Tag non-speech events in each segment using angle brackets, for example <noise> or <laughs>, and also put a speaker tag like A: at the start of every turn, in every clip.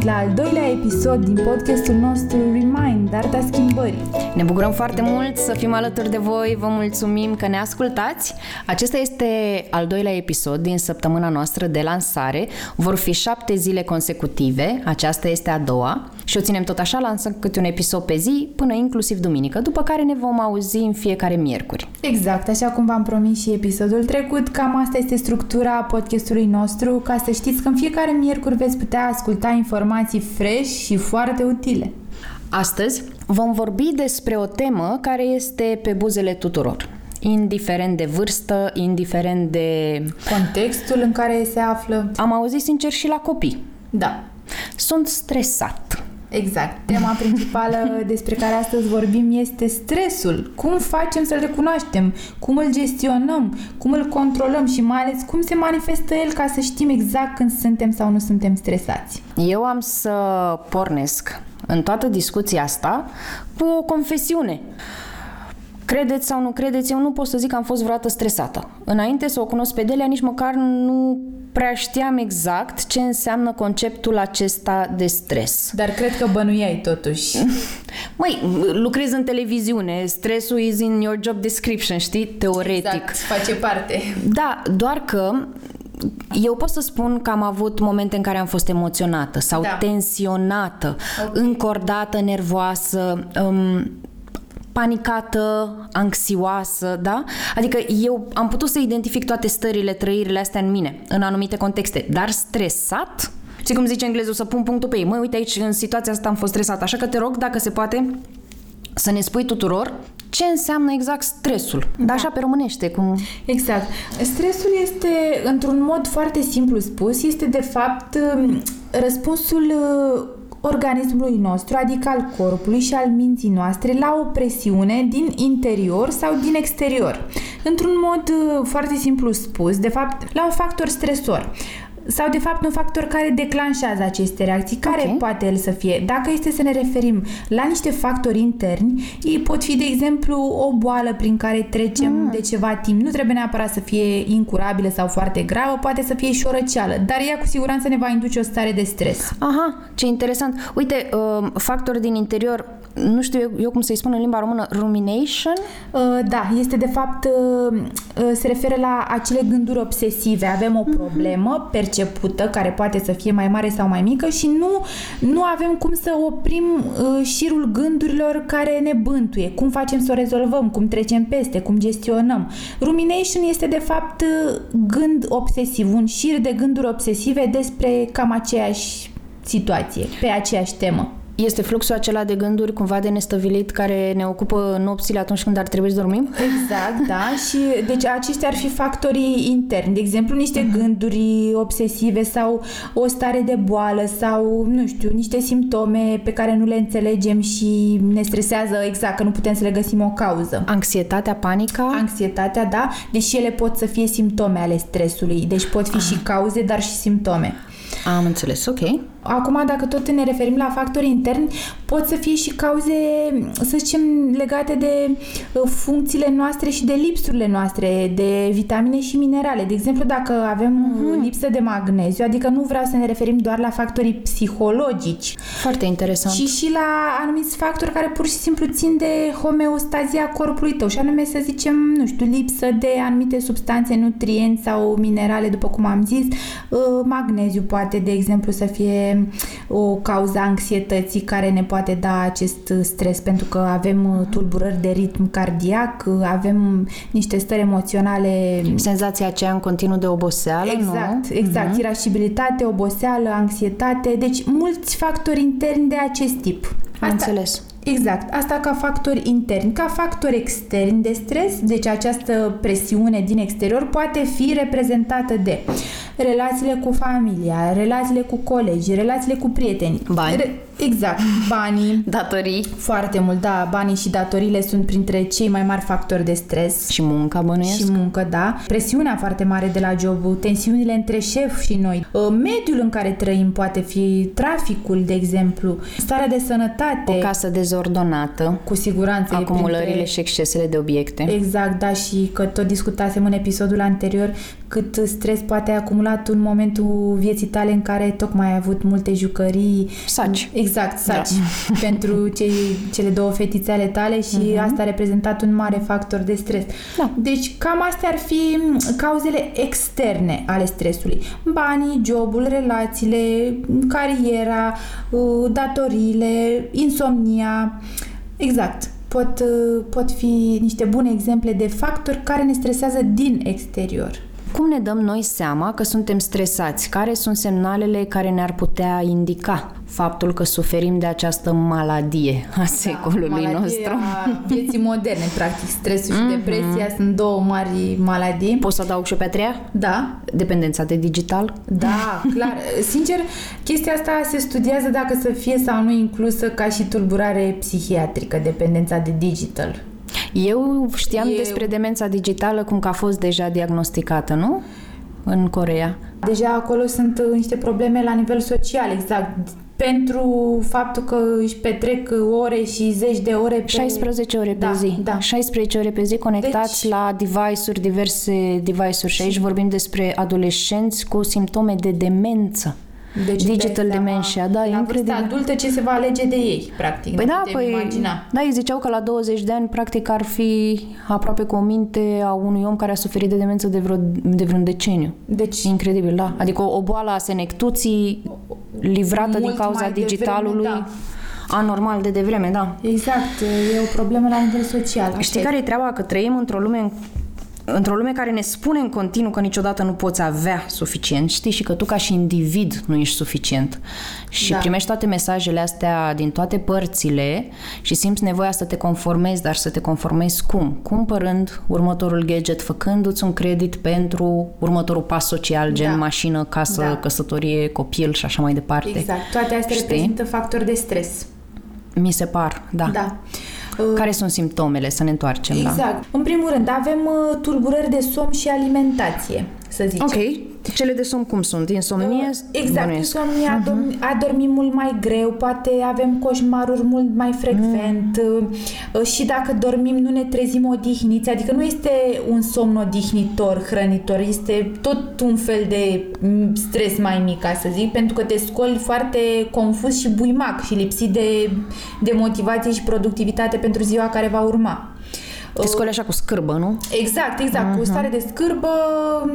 A: V-am găsit la al doilea episod din podcastul nostru Remind, Arta Schimbării.
B: Ne bucurăm foarte mult să fim alături de voi, vă mulțumim că ne ascultați. Acesta este al doilea episod din săptămâna noastră de lansare. Vor fi șapte zile consecutive, aceasta este a doua și o ținem tot așa, lansăm câte un episod pe zi, până inclusiv duminică, după care ne vom auzi în fiecare miercuri.
A: Exact, așa cum v-am promis și episodul trecut, cam asta este structura podcastului nostru, ca să știți că în fiecare miercuri veți putea asculta informații fresh și foarte utile.
B: Astăzi vom vorbi despre o temă care este pe buzele tuturor indiferent de vârstă, indiferent de...
A: Contextul în care se află.
B: Am auzit sincer și la copii.
A: Da.
B: Sunt stresat.
A: Exact. Tema principală despre care astăzi vorbim este stresul. Cum facem să-l recunoaștem? Cum îl gestionăm? Cum îl controlăm? Și mai ales cum se manifestă el ca să știm exact când suntem sau nu suntem stresați?
B: Eu am să pornesc în toată discuția asta cu o confesiune. Credeți sau nu credeți, eu nu pot să zic că am fost vreodată stresată. Înainte să o cunosc pe Delia, nici măcar nu prea știam exact ce înseamnă conceptul acesta de stres.
A: Dar cred că bănuiai totuși. <laughs>
B: Măi, lucrez în televiziune, stresul is in your job description, știi? Teoretic.
A: Exact, face parte. <laughs>
B: Da, doar că eu pot să spun că am avut momente în care am fost emoționată sau da. tensionată, okay. încordată, nervoasă, um, panicată, anxioasă, da? Adică eu am putut să identific toate stările, trăirile astea în mine, în anumite contexte, dar stresat, știi cum zice englezul, să pun punctul pe ei. Măi, uite aici, în situația asta am fost stresat, așa că te rog, dacă se poate, să ne spui tuturor ce înseamnă exact stresul. Da. Dar așa pe românește. Cum...
A: Exact. Stresul este, într-un mod foarte simplu spus, este de fapt răspunsul organismului nostru, adică al corpului și al minții noastre, la o presiune din interior sau din exterior. Într-un mod uh, foarte simplu spus, de fapt, la un factor stresor sau de fapt un factor care declanșează aceste reacții. Care okay. poate el să fie? Dacă este să ne referim la niște factori interni, ei pot fi, de exemplu, o boală prin care trecem mm. de ceva timp. Nu trebuie neapărat să fie incurabilă sau foarte gravă, poate să fie și o răceală, dar ea cu siguranță ne va induce o stare de stres.
B: Aha, ce interesant. Uite, uh, factori din interior, nu știu eu, eu cum să-i spun în limba română, rumination?
A: Uh, da, este de fapt, uh, uh, se referă la acele gânduri obsesive. Avem o mhm. problemă, mm-hmm percepută, care poate să fie mai mare sau mai mică și nu, nu avem cum să oprim uh, șirul gândurilor care ne bântuie, cum facem să o rezolvăm, cum trecem peste, cum gestionăm. Rumination este de fapt uh, gând obsesiv, un șir de gânduri obsesive despre cam aceeași situație, pe aceeași temă.
B: Este fluxul acela de gânduri cumva de nestăvilit care ne ocupă nopțile atunci când ar trebui să dormim?
A: Exact, da. Și deci aceștia ar fi factorii interni. De exemplu, niște uh-huh. gânduri obsesive sau o stare de boală sau, nu știu, niște simptome pe care nu le înțelegem și ne stresează exact, că nu putem să le găsim o cauză.
B: Anxietatea, panica?
A: Anxietatea, da, deși ele pot să fie simptome ale stresului. Deci pot fi ah. și cauze, dar și simptome.
B: Am înțeles, ok.
A: Acum, dacă tot ne referim la factori interni, pot să fie și cauze, să zicem, legate de uh, funcțiile noastre și de lipsurile noastre de vitamine și minerale. De exemplu, dacă avem uh-huh. lipsă de magneziu, adică nu vreau să ne referim doar la factorii psihologici.
B: Foarte interesant.
A: Și și la anumiți factori care pur și simplu țin de homeostazia corpului tău, și anume să zicem, nu știu, lipsă de anumite substanțe, nutrienți sau minerale, după cum am zis, uh, magneziu poate, de exemplu, să fie o cauză anxietății care ne poate da acest stres pentru că avem uh, tulburări de ritm cardiac, uh, avem niște stări emoționale...
B: Senzația aceea în continuu de oboseală,
A: Exact, nu? exact. Uh-huh. oboseală, anxietate, deci mulți factori interni de acest tip.
B: Am înțeles.
A: Exact. Asta ca factori interni. Ca factori externi de stres, deci această presiune din exterior poate fi reprezentată de relațiile cu familia, relațiile cu colegi, relațiile cu prieteni.
B: Bani.
A: Re- exact. Banii. <laughs>
B: Datorii.
A: Foarte mult, da. Banii și datoriile sunt printre cei mai mari factori de stres.
B: Și munca, bănuiesc.
A: Și muncă, da. Presiunea foarte mare de la job, tensiunile între șef și noi. Uh, Mediul în care trăim poate fi traficul, de exemplu, starea de sănătate.
B: O casă dezordonată.
A: Cu siguranță. e
B: Acumulările
A: printre...
B: și excesele de obiecte.
A: Exact, da, și că tot discutasem în episodul anterior cât stres poate ai acumulat în momentul vieții tale în care tocmai ai avut multe jucării.
B: Saci.
A: Exact, saci. Da. <laughs> Pentru cei, cele două fetițe ale tale și uh-huh. asta a reprezentat un mare factor de stres.
B: Da.
A: Deci cam astea ar fi cauzele externe ale stresului. Banii, jobul, relațiile, cariera, uh, datoriile, insomnia. Exact pot, pot fi niște bune exemple de factori care ne stresează din exterior.
B: Cum ne dăm noi seama că suntem stresați? Care sunt semnalele care ne-ar putea indica faptul că suferim de această maladie a secolului
A: da,
B: nostru?
A: A vieții moderne, practic. Stresul și mm-hmm. depresia sunt două mari maladii.
B: Poți să adaug și pe a treia?
A: Da.
B: Dependența de digital?
A: Da, clar. Sincer, chestia asta se studiază dacă să fie sau nu inclusă ca și tulburare psihiatrică, dependența de digital.
B: Eu știam Eu... despre demența digitală cum că a fost deja diagnosticată, nu? În Corea.
A: Deja acolo sunt niște probleme la nivel social, exact pentru faptul că își petrec ore și zeci de ore pe...
B: 16 ore pe
A: da,
B: zi.
A: Da.
B: 16 ore pe zi conectați deci... la device-uri, diverse device-uri și aici vorbim despre adolescenți cu simptome de demență. Deci Digital dementia, da, e incredibil.
A: adultă ce se va alege de ei, practic.
B: Păi da, păi,
A: imagina.
B: da, ei ziceau că la 20 de ani, practic, ar fi aproape cu o minte a unui om care a suferit de demență de, vreo, de vreun deceniu.
A: Deci,
B: incredibil, da. Adică o, o boală a senectuții livrată din cauza digitalului. Devreme, da. Anormal de devreme, da.
A: Exact, e o problemă la nivel social.
B: Știi care e treaba? Că trăim într-o lume în într-o lume care ne spune în continuu că niciodată nu poți avea suficient, știi, și că tu ca și individ nu ești suficient. Și da. primești toate mesajele astea din toate părțile și simți nevoia să te conformezi, dar să te conformezi cum? Cumpărând următorul gadget, făcându-ți un credit pentru următorul pas social, gen da. mașină, casă, da. căsătorie, copil și așa mai departe.
A: Exact. Toate astea știi? reprezintă factori de stres.
B: Mi se par, da.
A: Da.
B: Care sunt simptomele? Să ne întoarcem
A: exact.
B: la...
A: Exact. În primul rând, avem uh, tulburări de somn și alimentație, să zicem.
B: Ok. Cele de somn cum sunt? Insomnie?
A: Uh, exact, bănuiesc. insomnia, uh-huh. adormi, adormi mult mai greu, poate avem coșmaruri mult mai frecvent uh. și dacă dormim nu ne trezim odihniți, adică nu este un somn odihnitor, hrănitor, este tot un fel de mm, stres mai mic, ca să zic, pentru că te scoli foarte confuz și buimac și lipsit de, de motivație și productivitate pentru ziua care va urma.
B: Te scoli așa cu scârbă, nu?
A: Exact, exact, uh-huh. cu stare de scârbă,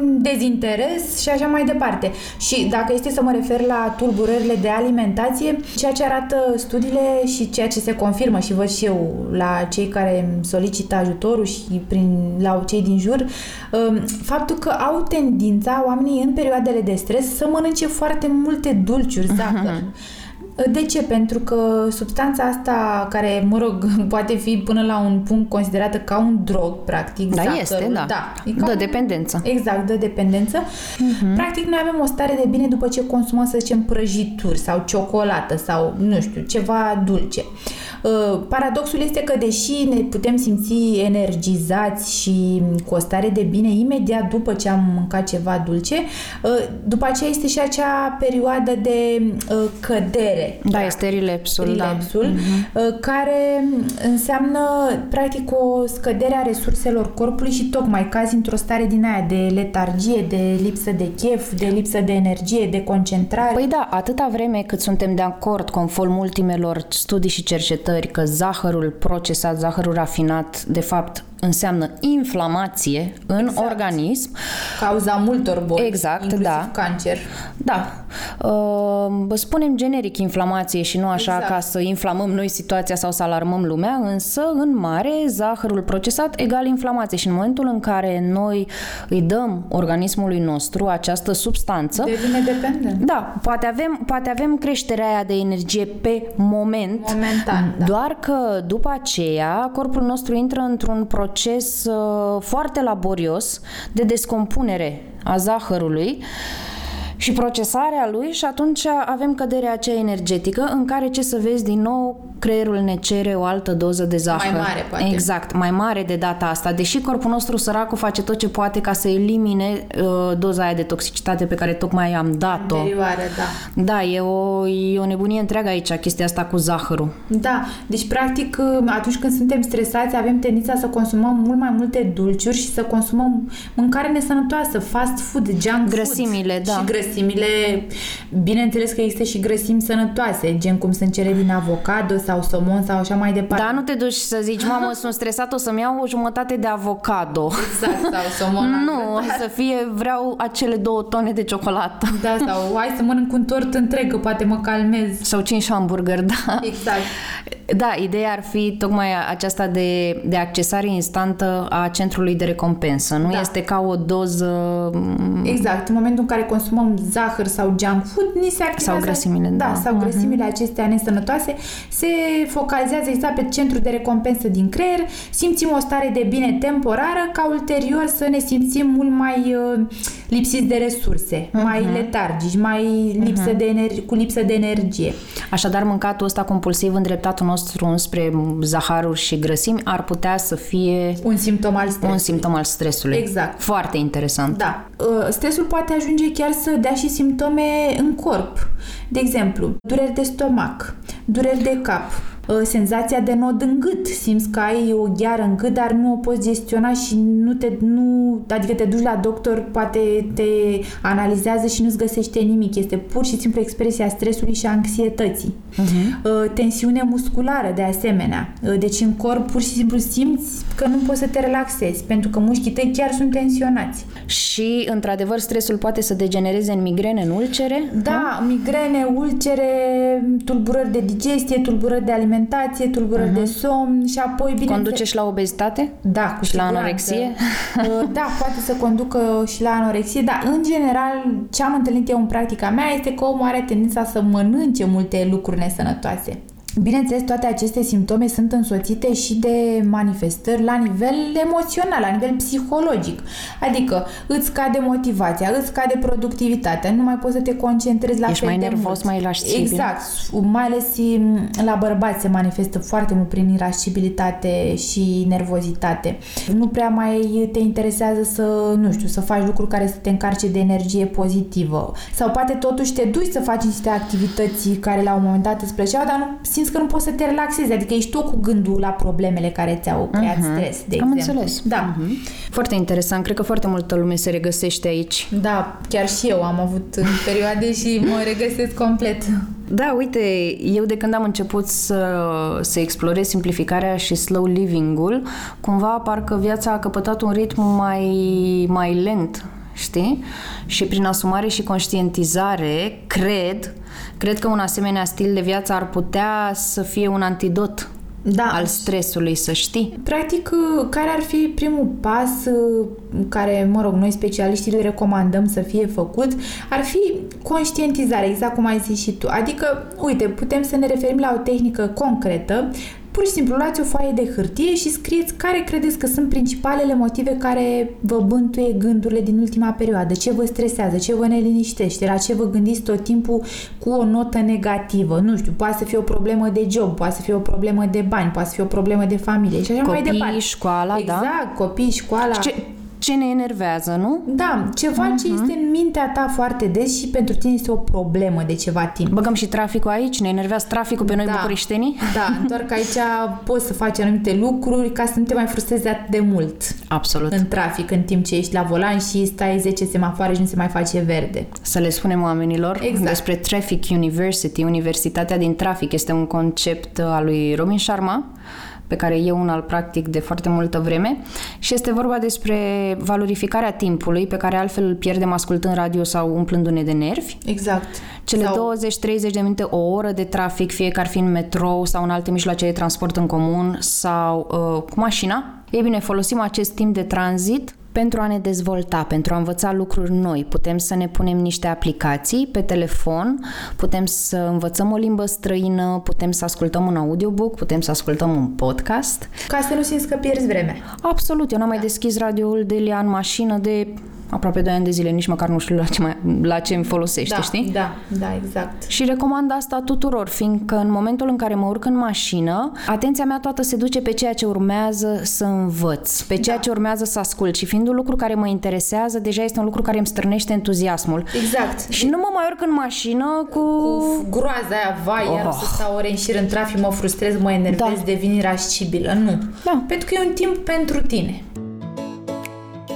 A: dezinteres și așa mai departe. Și dacă este să mă refer la tulburările de alimentație, ceea ce arată studiile și ceea ce se confirmă și văd și eu la cei care solicită ajutorul și prin, la cei din jur, um, faptul că au tendința oamenii în perioadele de stres să mănânce foarte multe dulciuri, zahăr. Uh-huh de ce? Pentru că substanța asta, care, mă rog, <laughs> poate fi până la un punct considerată ca un drog, practic,
B: da,
A: zahărul,
B: este, da.
A: da
B: dă un... dependență.
A: Exact, dă dependență. Uh-huh. Practic, noi avem o stare de bine după ce consumăm, să zicem, prăjituri sau ciocolată sau, nu știu, ceva dulce. Uh, paradoxul este că, deși ne putem simți energizați și cu o stare de bine imediat după ce am mâncat ceva dulce, uh, după aceea este și acea perioadă de uh, cădere
B: da, este relapsul,
A: relapsul da. Uh, care înseamnă practic o scădere a resurselor corpului și tocmai cazi într-o stare din aia de letargie, de lipsă de chef, de lipsă de energie, de concentrare.
B: Păi da, atâta vreme cât suntem de acord conform ultimelor studii și cercetări că zahărul procesat, zahărul rafinat, de fapt înseamnă inflamație în
A: Exact.
B: organism.
A: Cauza multor boli,
B: Exact,
A: inclusiv
B: da.
A: cancer.
B: Da. Uh, spunem generic inflamație și nu așa
A: Exact.
B: ca să inflamăm noi situația sau să alarmăm lumea, însă în mare zahărul procesat egal inflamație și în momentul în care noi îi dăm organismului nostru această substanță,
A: Devine dependent.
B: da, poate avem, poate avem creșterea aia de energie pe moment,
A: Momentan, da.
B: doar că după aceea corpul nostru intră într-un proces uh, foarte laborios de descompunere a zahărului și procesarea lui și atunci avem căderea aceea energetică în care, ce să vezi din nou, creierul ne cere o altă doză de zahăr.
A: Mai mare, poate.
B: Exact, mai mare de data asta. Deși corpul nostru săracul face tot ce poate ca să elimine uh, doza aia de toxicitate pe care tocmai am dat-o.
A: Derivare, da.
B: Da, e o, e o nebunie întreagă aici, chestia asta cu zahărul.
A: Da, deci practic atunci când suntem stresați avem tendința să consumăm mult mai multe dulciuri și să consumăm mâncare nesănătoasă, fast food, junk
B: Grăsimile,
A: food.
B: da.
A: Și grăsimile, bineînțeles că există și grăsimi sănătoase, gen cum sunt cele din avocado sau somon sau așa mai departe.
B: Da, nu te duci să zici, mamă, sunt stresat, o să-mi iau o jumătate de avocado.
A: Exact, sau <laughs> somon
B: Nu, o să fie, vreau acele două tone de ciocolată.
A: Da, sau hai să mănânc un tort întreg, că poate mă calmez.
B: Sau 5 hamburger, da.
A: Exact.
B: Da, ideea ar fi tocmai aceasta de, de accesare instantă a centrului de recompensă. Nu
A: Da.
B: este ca o doză mm,
A: Exact, în momentul în care consumăm zahăr sau junk food, ni se activează...
B: Sau grăsimile,
A: da.
B: da.
A: sau grăsimile acestea nesănătoase, se focalizează exact pe centrul de recompensă din creier, simțim o stare de bine temporară, ca ulterior să ne simțim mult mai uh, lipsiți de resurse, mai letargici, mai lipsă de ener- cu lipsă de energie.
B: Așadar, mâncatul ăsta compulsiv îndreptatul nostru înspre zaharuri și grăsimi ar putea să fie
A: Un simptom al
B: un
A: stresului.
B: simptom al stresului.
A: Exact.
B: Foarte interesant.
A: Da. Uh, Stresul poate ajunge chiar să dea și simptome în corp. De exemplu, dureri de stomac, dureri de cap, uh, senzația de nod în gât. Simți că ai o gheară în gât, dar nu o poți gestiona și nu te, nu, adică te duci la doctor, poate te analizează și nu-ți găsește nimic. Este pur și simplu expresia stresului și a anxietății. Uh, Tensiune musculară, de asemenea. Uh, Deci în corp pur și simplu simți că nu poți să te relaxezi, pentru că mușchii tăi chiar sunt tensionați.
B: Și, într-adevăr, stresul poate să degenereze în migrene, în ulcere.
A: Da, migrene, ulcere, tulburări de digestie, tulburări de alimentație, tulburări de somn și apoi bine.
B: Conduce și la obezitate?
A: da, cu
B: și la
A: siguranță.
B: anorexie? <laughs>
A: Uh, Da, poate să conducă și la anorexie, dar în general ce am întâlnit eu în practica mea este că omul are tendința să mănânce multe lucruri nesănătoase. Bineînțeles, toate aceste simptome sunt însoțite și de manifestări la nivel emoțional, la nivel psihologic. Adică îți scade motivația, îți scade productivitatea, nu mai poți să te concentrezi la
B: Ești
A: fel
B: mai
A: de
B: nervos,
A: mult.
B: mai irascibil.
A: Exact. Mai ales m, la bărbați se manifestă foarte mult prin irascibilitate și nervozitate. Nu prea mai te interesează să, nu știu, să faci lucruri care să te încarce de energie pozitivă. Sau poate totuși te duci să faci niște activități care la un moment dat îți plăceau, dar nu simți că nu poți să te relaxezi. Adică ești tot cu gândul la problemele care ți-au creat stres, de
B: Am
A: exemplu.
B: înțeles.
A: Da.
B: Foarte interesant. Cred că foarte multă lume se regăsește aici.
A: Da, chiar și eu am avut <laughs> perioade și mă regăsesc complet.
B: Da, uite, eu de când am început să, să explorez simplificarea și slow living-ul, cumva parcă viața a căpătat un ritm mai, mai lent, știi? Și prin asumare și conștientizare, cred, cred că un asemenea stil de viață ar putea să fie un antidot
A: Da.
B: al stresului, să știi.
A: Practic, care ar fi primul pas uh, care, mă rog, noi specialiștii îl recomandăm să fie făcut? Ar fi conștientizare, exact cum ai zis și tu. Adică, uite, putem să ne referim la o tehnică concretă, pur și simplu luați o foaie de hârtie și scrieți care credeți că sunt principalele motive care vă bântuie gândurile din ultima perioadă, ce vă stresează, ce vă neliniștește, la ce vă gândiți tot timpul cu o notă negativă. Nu știu, poate să fie o problemă de job, poate să fie o problemă de bani, poate să fie o problemă de familie și așa mai
B: Copiii,
A: departe.
B: școala, da?
A: Exact, copii, școala.
B: Ce, ce ne enervează, nu?
A: Da, ceva ce este în mintea ta foarte des și pentru tine este o problemă de ceva timp.
B: Băgăm și traficul aici? Ne enervează traficul pe noi
A: Da.
B: bucuriștenii? <laughs>
A: Da, doar că aici poți să faci anumite lucruri ca să nu te mai frustrezi atât de mult
B: Absolut.
A: în trafic în timp ce ești la volan și stai 10 semafoare și nu se mai face verde.
B: Să le spunem oamenilor
A: Exact.
B: despre Traffic University, Universitatea din Trafic. Este un concept al lui Robin Sharma pe care eu unul practic de foarte multă vreme și este vorba despre valorificarea timpului pe care altfel îl pierdem ascultând radio sau umplându-ne de nervi.
A: Exact.
B: Cele sau... 20-30 de minute, o oră de trafic, fie că ar fi în metrou sau în alte mijloace de transport în comun sau uh, cu mașina. Ei bine, folosim acest timp de tranzit pentru a ne dezvolta, pentru a învăța lucruri noi. Putem să ne punem niște aplicații pe telefon, putem să învățăm o limbă străină, putem să ascultăm un audiobook, putem să ascultăm un podcast.
A: Ca să nu simți că pierzi vreme.
B: Absolut. Eu n-am da. mai deschis radioul de Lia în mașină de aproape 2 ani de zile, nici măcar nu știu la ce, mai, la ce îmi folosește,
A: da,
B: știi?
A: Da, da, exact.
B: Și recomand asta tuturor, fiindcă în momentul în care mă urc în mașină, atenția mea toată se duce pe ceea ce urmează să învăț, pe ceea da. ce urmează să ascult și fiind un lucru care mă interesează, deja este un lucru care îmi strânește entuziasmul.
A: Exact.
B: Și nu mă mai urc în mașină cu...
A: Cu groaza aia, vai, oh. iar să stau ore în șir în trafic, mă frustrez, mă enervez, da. devin irascibilă. Nu. Da. Pentru că e un timp pentru tine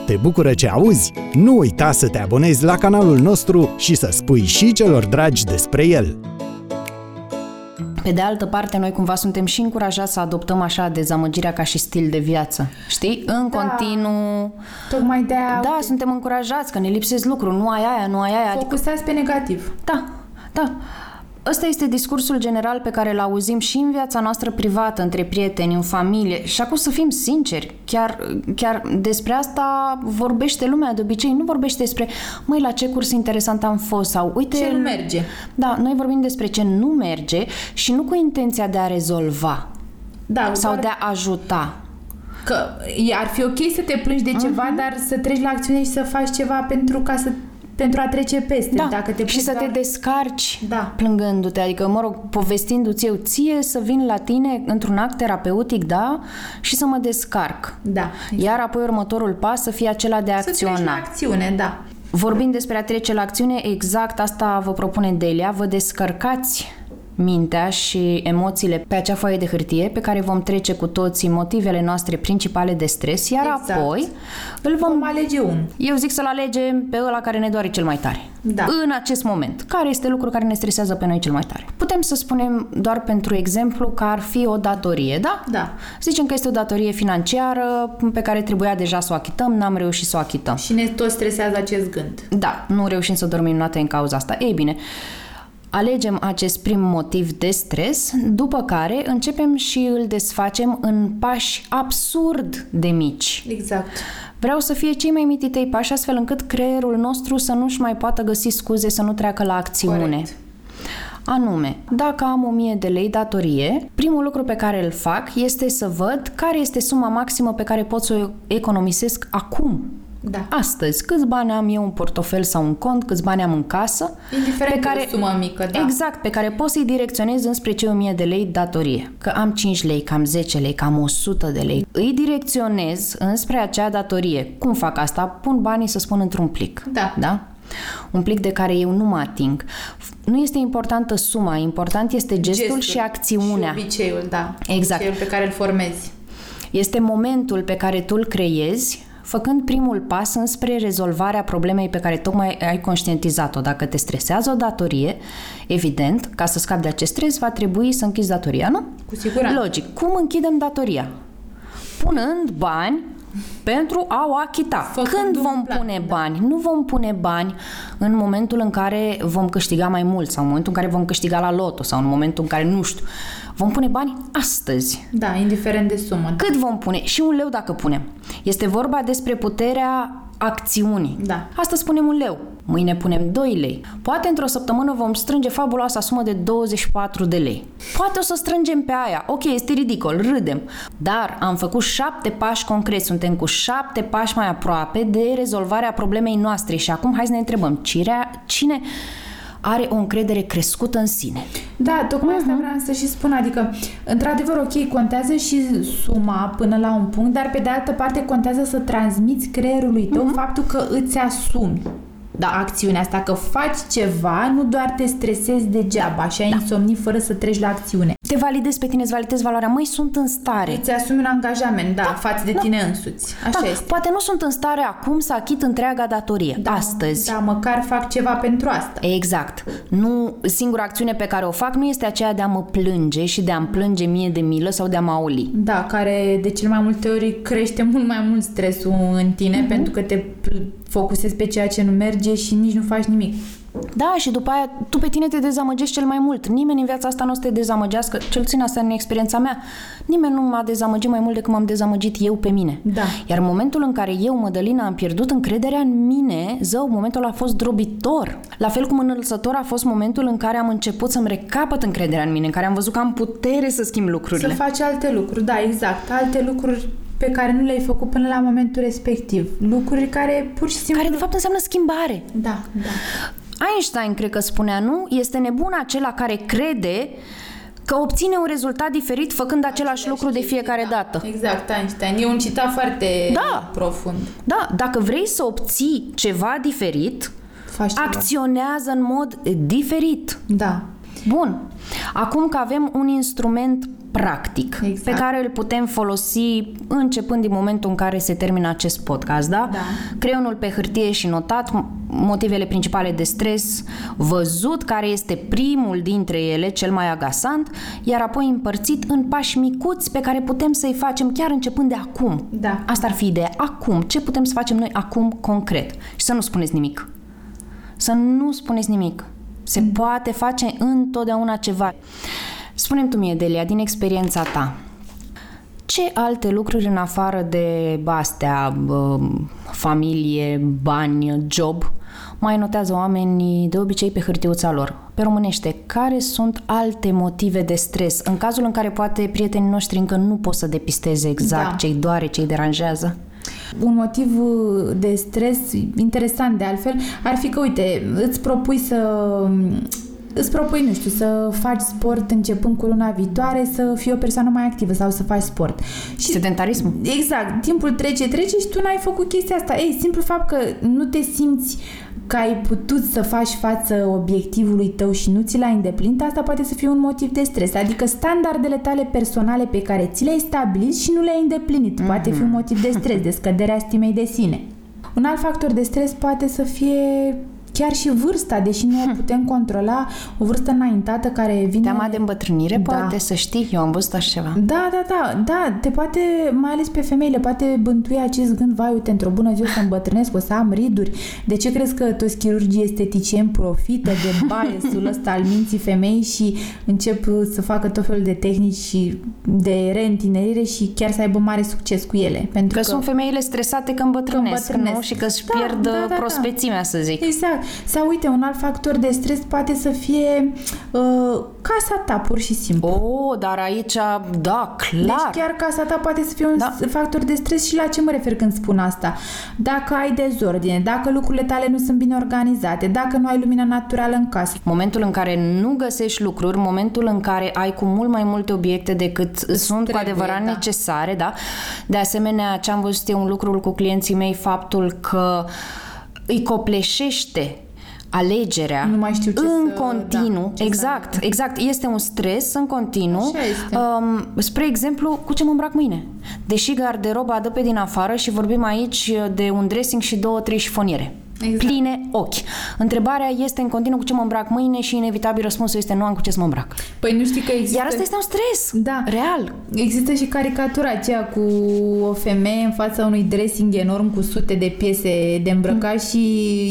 C: te bucură ce auzi? Nu uita să te abonezi la canalul nostru și să spui și celor dragi despre el.
B: Pe de altă parte, noi cumva suntem și încurajați să adoptăm așa dezamăgirea ca și stil de viață. Știi? În da. continuu.
A: Tocmai de aia.
B: Da, suntem încurajați că ne lipsesc lucruri. Nu ai aia, nu ai aia.
A: Focusați adică... pe negativ.
B: Da, da. Ăsta este discursul general pe care îl auzim și în viața noastră privată, între prieteni, în familie. Și acum să fim sinceri, chiar, chiar despre asta vorbește lumea de obicei. Nu vorbește despre, măi, la ce curs interesant am fost sau uite...
A: Ce nu merge.
B: Da, noi vorbim despre ce nu merge și nu cu intenția de a rezolva
A: da,
B: sau doar... de a ajuta.
A: Că ar fi ok să te plângi de ceva, uh-huh. dar să treci la acțiune și să faci ceva pentru ca să pentru a trece peste.
B: Da.
A: Dacă te
B: și să doar... te descarci da. plângându-te, adică, mă rog, povestindu-ți eu ție să vin la tine într-un act terapeutic, da, și să mă descarc.
A: Da.
B: Exact. Iar apoi următorul pas să fie acela de a
A: să
B: acționa. Să
A: la acțiune, da.
B: Vorbind despre a trece la acțiune, exact asta vă propune Delia, vă descărcați mintea și emoțiile pe acea foaie de hârtie pe care vom trece cu toții motivele noastre principale de stres, iar exact. apoi
A: îl vom... vom alege un.
B: Eu zic să-l alegem pe ăla care ne doare cel mai tare.
A: Da.
B: În acest moment. Care este lucrul care ne stresează pe noi cel mai tare? Putem să spunem doar pentru exemplu că ar fi o datorie, da?
A: Da.
B: Zicem că este o datorie financiară pe care trebuia deja să o achităm, n-am reușit să o achităm.
A: Și ne tot stresează acest gând.
B: Da, nu reușim să dormim noapte în cauza asta. Ei bine, Alegem acest prim motiv de stres, după care începem și îl desfacem în pași absurd de mici.
A: Exact.
B: Vreau să fie cei mai mititei pași astfel încât creierul nostru să nu-și mai poată găsi scuze să nu treacă la acțiune. Corect. Anume, dacă am 1000 de lei datorie, primul lucru pe care îl fac este să văd care este suma maximă pe care pot să o economisesc acum
A: da.
B: Astăzi, câți bani am eu în portofel sau în cont, câți bani am în casă.
A: Indiferent pe care, de o sumă mică, da.
B: Exact, pe care pot să-i direcționez înspre cei 1000 de lei datorie. Că am 5 lei, cam 10 lei, cam 100 de lei. Îi direcționez înspre acea datorie. Cum fac asta? Pun banii, să spun, într-un plic.
A: Da.
B: Da? Un plic de care eu nu mă ating. Nu este importantă suma, important este gestul, gestul și acțiunea.
A: Și obiceiul, da.
B: Exact.
A: Obiceiul pe care îl formezi.
B: Este momentul pe care tu îl creezi făcând primul pas înspre rezolvarea problemei pe care tocmai ai conștientizat-o. Dacă te stresează o datorie, evident, ca să scapi de acest stres, va trebui să închizi datoria, nu?
A: Cu siguranță.
B: Logic. Cum închidem datoria? Punând bani pentru a o achita. Făcând Când vom plan, pune da. bani? Nu vom pune bani în momentul în care vom câștiga mai mult sau în momentul în care vom câștiga la loto sau în momentul în care nu știu. Vom pune bani astăzi.
A: Da, indiferent de sumă.
B: Cât vom pune? Și un leu dacă punem. Este vorba despre puterea acțiunii.
A: Da.
B: Asta spunem un leu. Mâine punem 2 lei. Poate într-o săptămână vom strânge fabuloasa sumă de 24 de lei. Poate o să strângem pe aia. Ok, este ridicol, râdem. Dar am făcut șapte pași concreți. Suntem cu șapte pași mai aproape de rezolvarea problemei noastre. Și acum hai să ne întrebăm cine, cine are o încredere crescută în sine.
A: Da, tocmai uh-huh. asta mhm. vreau să și spun, adică, într-adevăr, ok, contează și suma până la un punct, dar pe de altă parte contează să transmiți creierului tău uh-huh. faptul că îți asumi da. acțiunea asta, că faci ceva, nu doar te stresezi degeaba și ai da. insomnii fără să treci la acțiune.
B: Te validezi pe tine, îți validezi valoarea. Măi, sunt în stare.
A: Îți asumi un angajament, da, da față de da. tine însuți. Așa
B: da,
A: este.
B: Poate nu sunt în stare acum să achit întreaga datorie,
A: da,
B: astăzi.
A: Da, măcar fac ceva pentru asta.
B: Exact. Nu, singura acțiune pe care o fac nu este aceea de a mă plânge și de a-mi plânge mie de milă sau de a mă auli.
A: Da, care de cel mai multe ori crește mult mai mult stresul în tine uh-huh. pentru că te focusezi pe ceea ce nu merge și nici nu faci nimic.
B: Da, și după aia tu pe tine te dezamăgești cel mai mult. Nimeni în viața asta nu o să te dezamăgească, cel puțin asta în experiența mea. Nimeni nu m-a dezamăgit mai mult decât m-am dezamăgit eu pe mine.
A: Da.
B: Iar în momentul în care eu, Mădălina, am pierdut încrederea în mine, zău, momentul a fost drobitor. La fel cum înălțător a fost momentul în care am început să-mi recapăt încrederea în mine, în care am văzut că am putere să schimb lucrurile.
A: Să faci alte lucruri, da, exact. Alte lucruri pe care nu le-ai făcut până la momentul respectiv. Lucruri care pur și simplu...
B: Care de fapt înseamnă schimbare.
A: Da, da.
B: Einstein cred că spunea, nu? Este nebun acela care crede că obține un rezultat diferit făcând același lucru de fiecare
A: da,
B: dată.
A: Exact, Einstein. E un citat foarte
B: da.
A: profund.
B: Da, dacă vrei să obții ceva diferit,
A: Faci ceva.
B: acționează în mod diferit.
A: Da.
B: Bun. Acum că avem un instrument practic
A: exact.
B: pe care îl putem folosi începând din momentul în care se termină acest podcast, da?
A: da.
B: Creionul pe hârtie și notat motivele principale de stres, văzut care este primul dintre ele, cel mai agasant, iar apoi împărțit în pași micuți pe care putem să-i facem chiar începând de acum.
A: Da.
B: Asta ar fi ideea. Acum. Ce putem să facem noi acum concret? Și să nu spuneți nimic. Să nu spuneți nimic. Se mm. poate face întotdeauna ceva. Spune-mi tu mie, Delia, din experiența ta, ce alte lucruri în afară de astea, familie, bani, job, mai notează oamenii de obicei pe hârtiuța lor. Pe românește, care sunt alte motive de stres în cazul în care poate prietenii noștri încă nu pot să depisteze exact da. ce-i doare, ce-i deranjează?
A: Un motiv de stres interesant de altfel ar fi că, uite, îți propui să îți propui, nu știu, să faci sport începând cu luna viitoare, să fii o persoană mai activă sau să faci sport.
B: Și Sedentarism.
A: Exact. Timpul trece, trece și tu n-ai făcut chestia asta. Ei, simplu fapt că nu te simți că ai putut să faci față obiectivului tău și nu ți l-ai îndeplinit, asta poate să fie un motiv de stres. Adică standardele tale personale pe care ți le-ai stabilit și nu le-ai îndeplinit. Poate fi un motiv de stres, <laughs> de scăderea stimei de sine. Un alt factor de stres poate să fie chiar și vârsta, deși nu o hm. putem controla, o vârstă înaintată care vine...
B: Teama de îmbătrânire da. poate să știi, eu am văzut așa ceva.
A: Da, da, da, da, te poate, mai ales pe femei, le poate bântui acest gând, vai, uite, într-o bună zi o să îmbătrânesc, o să am riduri. De ce crezi că toți chirurgii esteticieni profită de biasul <laughs> ăsta al minții femei și încep să facă tot felul de tehnici și de reîntinerire și chiar să aibă mare succes cu ele?
B: Pentru că, că sunt femeile stresate că îmbătrânesc, că îmbătrânesc. nu? Și că își da, pierd da, da, da. prospețimea, să zic.
A: Exact. Sau uite, un alt factor de stres poate să fie uh, casa ta, pur și simplu.
B: Oh, dar aici, da, clar.
A: Deci chiar casa ta poate să fie un da. factor de stres și la ce mă refer când spun asta? Dacă ai dezordine, dacă lucrurile tale nu sunt bine organizate, dacă nu ai lumină naturală în casă.
B: Momentul în care nu găsești lucruri, momentul în care ai cu mult mai multe obiecte decât Îți sunt trebuie, cu adevărat da. necesare, da? De asemenea, ce am văzut eu un lucru cu clienții mei, faptul că îi copleșește alegerea
A: nu mai știu ce
B: în
A: să,
B: continuu,
A: da,
B: exact,
A: să...
B: exact, este un stres în continuu.
A: Așa este.
B: Um, spre exemplu, cu ce mă îmbrac mâine? Deși garderoba dă pe din afară și vorbim aici de un dressing și două, trei șifoniere exact. pline ochi. Întrebarea este în continuu cu ce mă îmbrac mâine și inevitabil răspunsul este nu am cu ce să mă îmbrac.
A: Păi nu știi că există...
B: Iar asta este un stres.
A: Da.
B: Real.
A: Există și caricatura aceea cu o femeie în fața unui dressing enorm cu sute de piese de îmbrăcat mm. și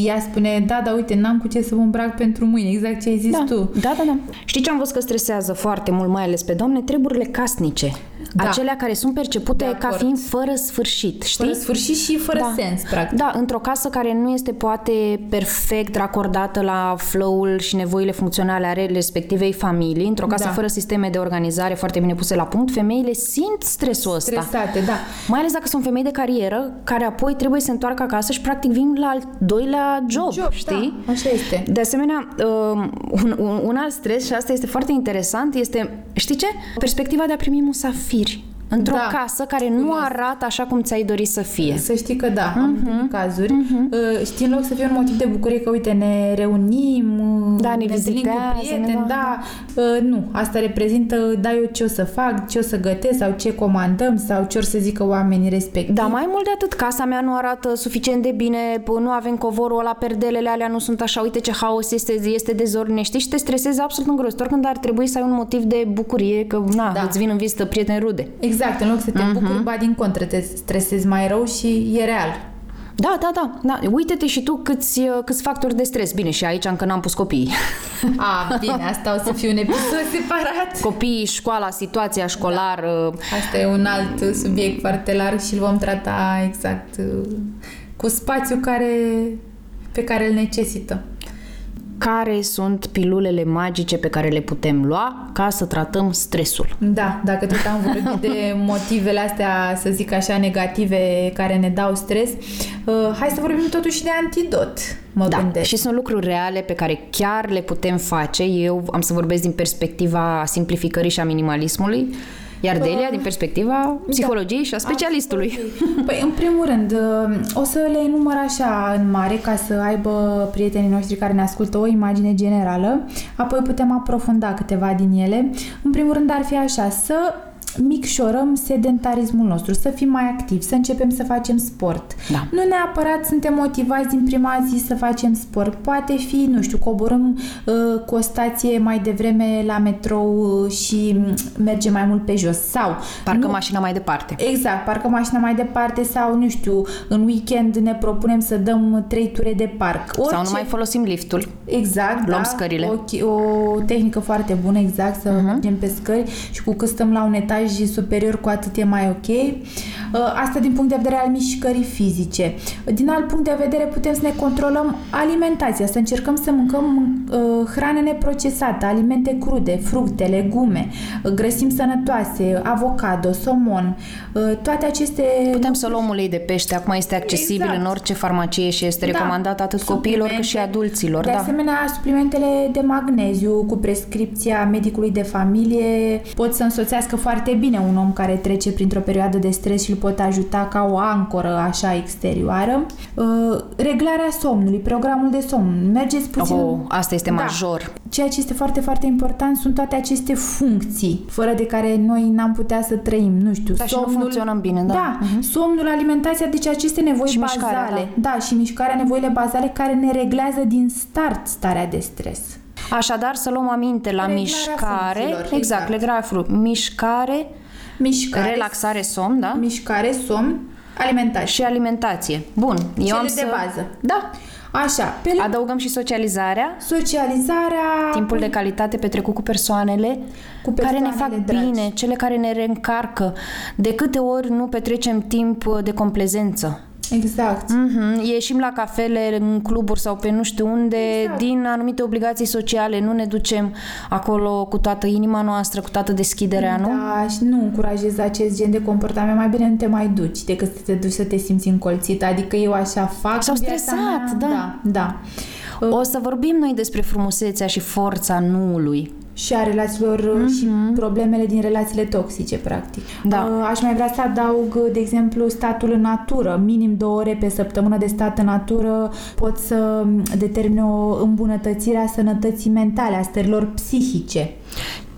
A: ea spune, da, da, uite, n-am cu ce să mă îmbrac pentru mâine, exact ce ai zis
B: da.
A: tu.
B: Da, da, da. Știi ce am văzut că stresează foarte mult, mai ales pe doamne? Treburile casnice. Da. Acelea care sunt percepute de ca fiind fără sfârșit, știi?
A: Fără sfârșit și fără
B: da.
A: sens, practic.
B: Da, într-o casă care nu este poate perfect racordată la flow-ul și nevoile funcționale ale respectivei familii, într-o casă da. fără sisteme de organizare foarte bine puse la punct, femeile simt stresul ăsta.
A: Stresate, da.
B: Mai ales dacă sunt femei de carieră, care apoi trebuie să se întoarcă acasă și practic vin la al doilea job, job știi?
A: Da, așa este.
B: De asemenea, um, un, un, un alt stres, și asta este foarte interesant, este, știi ce? Perspectiva de a primi эфире. Într-o
A: Da.
B: casă care nu arată așa cum ți-ai dori să fie.
A: Să știi că da, am întâlnit cazuri. Uh, Știi, în loc să fie un motiv de bucurie că, uite, ne reunim, uh,
B: Da, ne
A: întâlnim
B: vizitează,
A: cu prieteni,
B: ne-
A: da. Uh, Nu, asta reprezintă, da, eu ce o să fac, ce o să gătesc sau ce comandăm sau ce or să zică oamenii respectivi.
B: Da, mai mult de atât, casa mea nu arată suficient de bine, p- nu avem covorul ăla, perdelele alea nu sunt așa, uite ce haos este, este dezordine, știi, și te stresezi absolut îngrozitor când ar trebui să ai un motiv de bucurie, că na,
A: Da.
B: îți vin în vizită prieteni rude.
A: Exact, în loc să te
B: Mhm.
A: bucuri, ba din contră, te stresezi mai rău și e real.
B: Da, da, da, da. Uite-te și tu câți, uh, câți factori de stres. Bine, și aici încă n-am pus copiii. <laughs>
A: A, bine, asta o să fie un episod <laughs> separat.
B: Copiii, școala, situația școlară.
A: Asta e un alt subiect foarte larg și îl vom trata exact uh, cu spațiu care, pe care îl necesită.
B: Care sunt pilulele magice pe care le putem lua ca să tratăm stresul?
A: Da, dacă tot am vorbit <laughs> de motivele astea, să zic așa, negative care ne dau stres, uh, hai să vorbim totuși de antidot, mă
B: Da,
A: gândesc.
B: și sunt lucruri reale pe care chiar le putem face. Eu am să vorbesc din perspectiva simplificării și a minimalismului, iar Delia din perspectiva psihologiei și a specialistului.
A: Păi, în primul rând, o să le enumăr așa în mare ca să aibă prietenii noștri care ne ascultă o imagine generală, apoi putem aprofunda câteva din ele. În primul rând ar fi așa, să micșorăm sedentarismul nostru, să fim mai activi, să începem să facem sport.
B: Da.
A: Nu neapărat suntem motivați din prima zi să facem sport. Poate fi, nu știu, coborâm uh, cu o stație mai devreme la metrou uh, și mm, mergem mai mult pe jos. Sau
B: Parcă
A: nu-
B: mașina mai departe.
A: Exact, parcă mașina mai departe sau, nu știu, în weekend ne propunem să dăm trei ture de parc. Orice...
B: Sau nu mai folosim liftul.
A: Exact,
B: Luăm
A: da,
B: scările.
A: O, o tehnică foarte bună, exact, să uh-huh. mergem pe scări și cu cât stăm la un etaj superior, cu atât e mai ok. Uh, Asta din punct de vedere al mișcării fizice. Din alt punct de vedere putem să ne controlăm alimentația, să încercăm să mâncăm uh, hrane neprocesate, alimente crude, fructe, legume, uh, grăsimi sănătoase, avocado, somon, uh, toate aceste
B: Putem să luăm ulei de pește, acum este accesibil
A: Exact.
B: în orice farmacie și este recomandat atât copiilor cât și
A: Suplimente.
B: adulților.
A: De
B: Da.
A: asemenea, suplimentele de magneziu cu prescripția medicului de familie pot să însoțească foarte bine un om care trece printr-o perioadă de stres și îl pot ajuta ca o ancoră așa exterioară. Uh, reglarea somnului, programul de somn. Mergeți puțin...
B: Oh, asta este
A: Da.
B: major.
A: Ceea ce este foarte, foarte important sunt toate aceste funcții, fără de care noi n-am putea să trăim, nu știu,
B: Da, și nu funcționăm bine, da.
A: Da, somnul, alimentația, deci aceste nevoi
B: Și
A: bazale.
B: mișcarea,
A: da. și mișcarea, nevoile bazale care ne reglează din start starea de stres.
B: Așadar, să luăm aminte la
A: Reglarea
B: mișcare,
A: funcțiilor,
B: exact,
A: exact.
B: legrarea fru- mișcare,
A: Mișcare,
B: relaxare, somn, da?
A: mișcare, somn, alimentație.
B: Și alimentație. Bun, eu
A: Cele
B: am
A: de
B: să...
A: bază.
B: Da.
A: Așa, pe lângă
B: Adăugăm și socializarea,
A: socializarea,
B: timpul de calitate petrecut cu persoanele,
A: Cu
B: care ne fac
A: persoanele dragi.
B: bine, cele care ne reîncarcă. De câte ori nu petrecem timp uh, de complezență?
A: Exact.
B: Mhm, Ieșim la cafele, în cluburi sau pe nu știu unde,
A: Exact.
B: din anumite obligații sociale, nu ne ducem acolo cu toată inima noastră, cu toată deschiderea, nu?
A: Da, și nu încurajez acest gen de comportament. Mai bine nu te mai duci decât să te duci să te simți încolțit. Adică eu așa fac.
B: Sau
A: în viața
B: stresat,
A: mea.
B: da.
A: Da, da.
B: O să vorbim noi despre frumusețea și forța nuului.
A: Și a relațiilor mm-hmm. și problemele din relațiile toxice, practic.
B: Da.
A: Uh, Aș mai vrea să adaug, de exemplu, statul în natură. Minim două ore pe săptămână de stat în natură pot să determine o îmbunătățire a sănătății mentale, a stărilor psihice.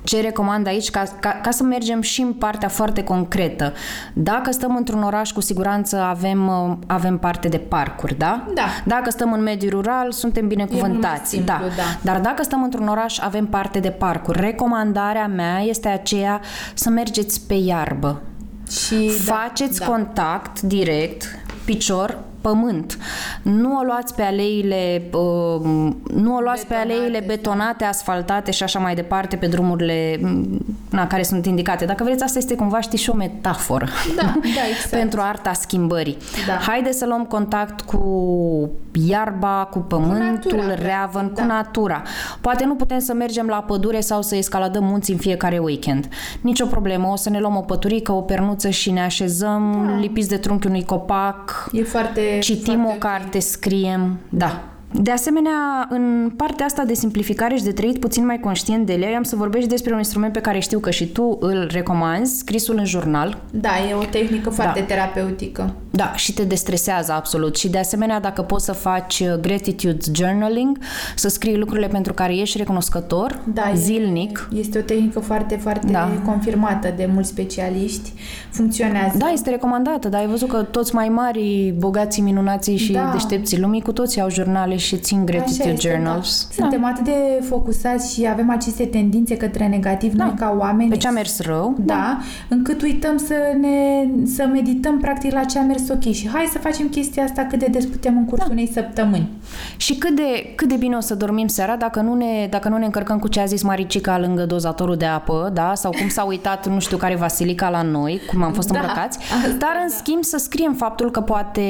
B: Ce recomand aici, ca, ca, ca să mergem și în partea foarte concretă. Dacă stăm într-un oraș, cu siguranță avem, uh, avem parte de parcuri, da?
A: Da.
B: Dacă stăm în mediul rural, suntem binecuvântați.
A: E mult mai
B: da.
A: simplu, da.
B: Dar dacă stăm într-un oraș, avem parte de parcuri. Recomandarea mea este aceea să mergeți pe iarbă.
A: Și
B: Faceți
A: da,
B: contact direct, picior, pământ. Nu o luați pe aleile, uh, nu o luați pe
A: Betonate
B: aleile betonate, asfaltate și așa mai departe, pe drumurile mm, na, care sunt indicate. Dacă vreți, asta este cumva, știți, și o metaforă.
A: Da, da, exact. <laughs>
B: Pentru arta schimbării.
A: Da.
B: Haideți să luăm contact cu iarba, cu pământul,
A: natura,
B: reavăn,
A: da.
B: cu natura. Poate nu putem să mergem la pădure sau să escaladăm munți în fiecare weekend. Nicio problemă, o să ne luăm o păturică, o pernuță și ne așezăm
A: Da.
B: lipiți de trunchiul unui copac,
A: E foarte...
B: citim
A: foarte
B: o carte, scriem. Da. De asemenea, în partea asta de simplificare și de trăit puțin mai conștient de ele, am să vorbești despre un instrument pe care știu că și tu îl recomanzi, scrisul în jurnal.
A: Da, e o tehnică foarte da. terapeutică.
B: Da, și te destresează absolut. Și de asemenea, dacă poți să faci uh, gratitude journaling, să scrii lucrurile pentru care ești recunoscător da, zilnic.
A: Este o tehnică foarte, foarte da. confirmată de mulți specialiști. Funcționează.
B: Da, este recomandată, dar ai văzut că toți mai mari, bogații, minunații și da. deștepții lumii, cu toții au jurnale și țin gratitude este, journals.
A: Da. Suntem atât de focusați și avem aceste tendințe către negativ da. noi ca oameni.
B: Pe ce a mers rău.
A: Da, da. încât uităm să ne să medităm practic la ce a mers ok și hai să facem chestia asta cât de des putem în cursul da. unei săptămâni.
B: Și cât de, cât de bine o să dormim seara dacă nu, ne, dacă nu ne încărcăm cu ce a zis Maricica lângă dozatorul de apă, da? Sau cum s-a uitat nu știu care Vasilica la noi, cum am fost da. îmbrăcați. <laughs> Asta, Dar în da. schimb să scriem faptul că poate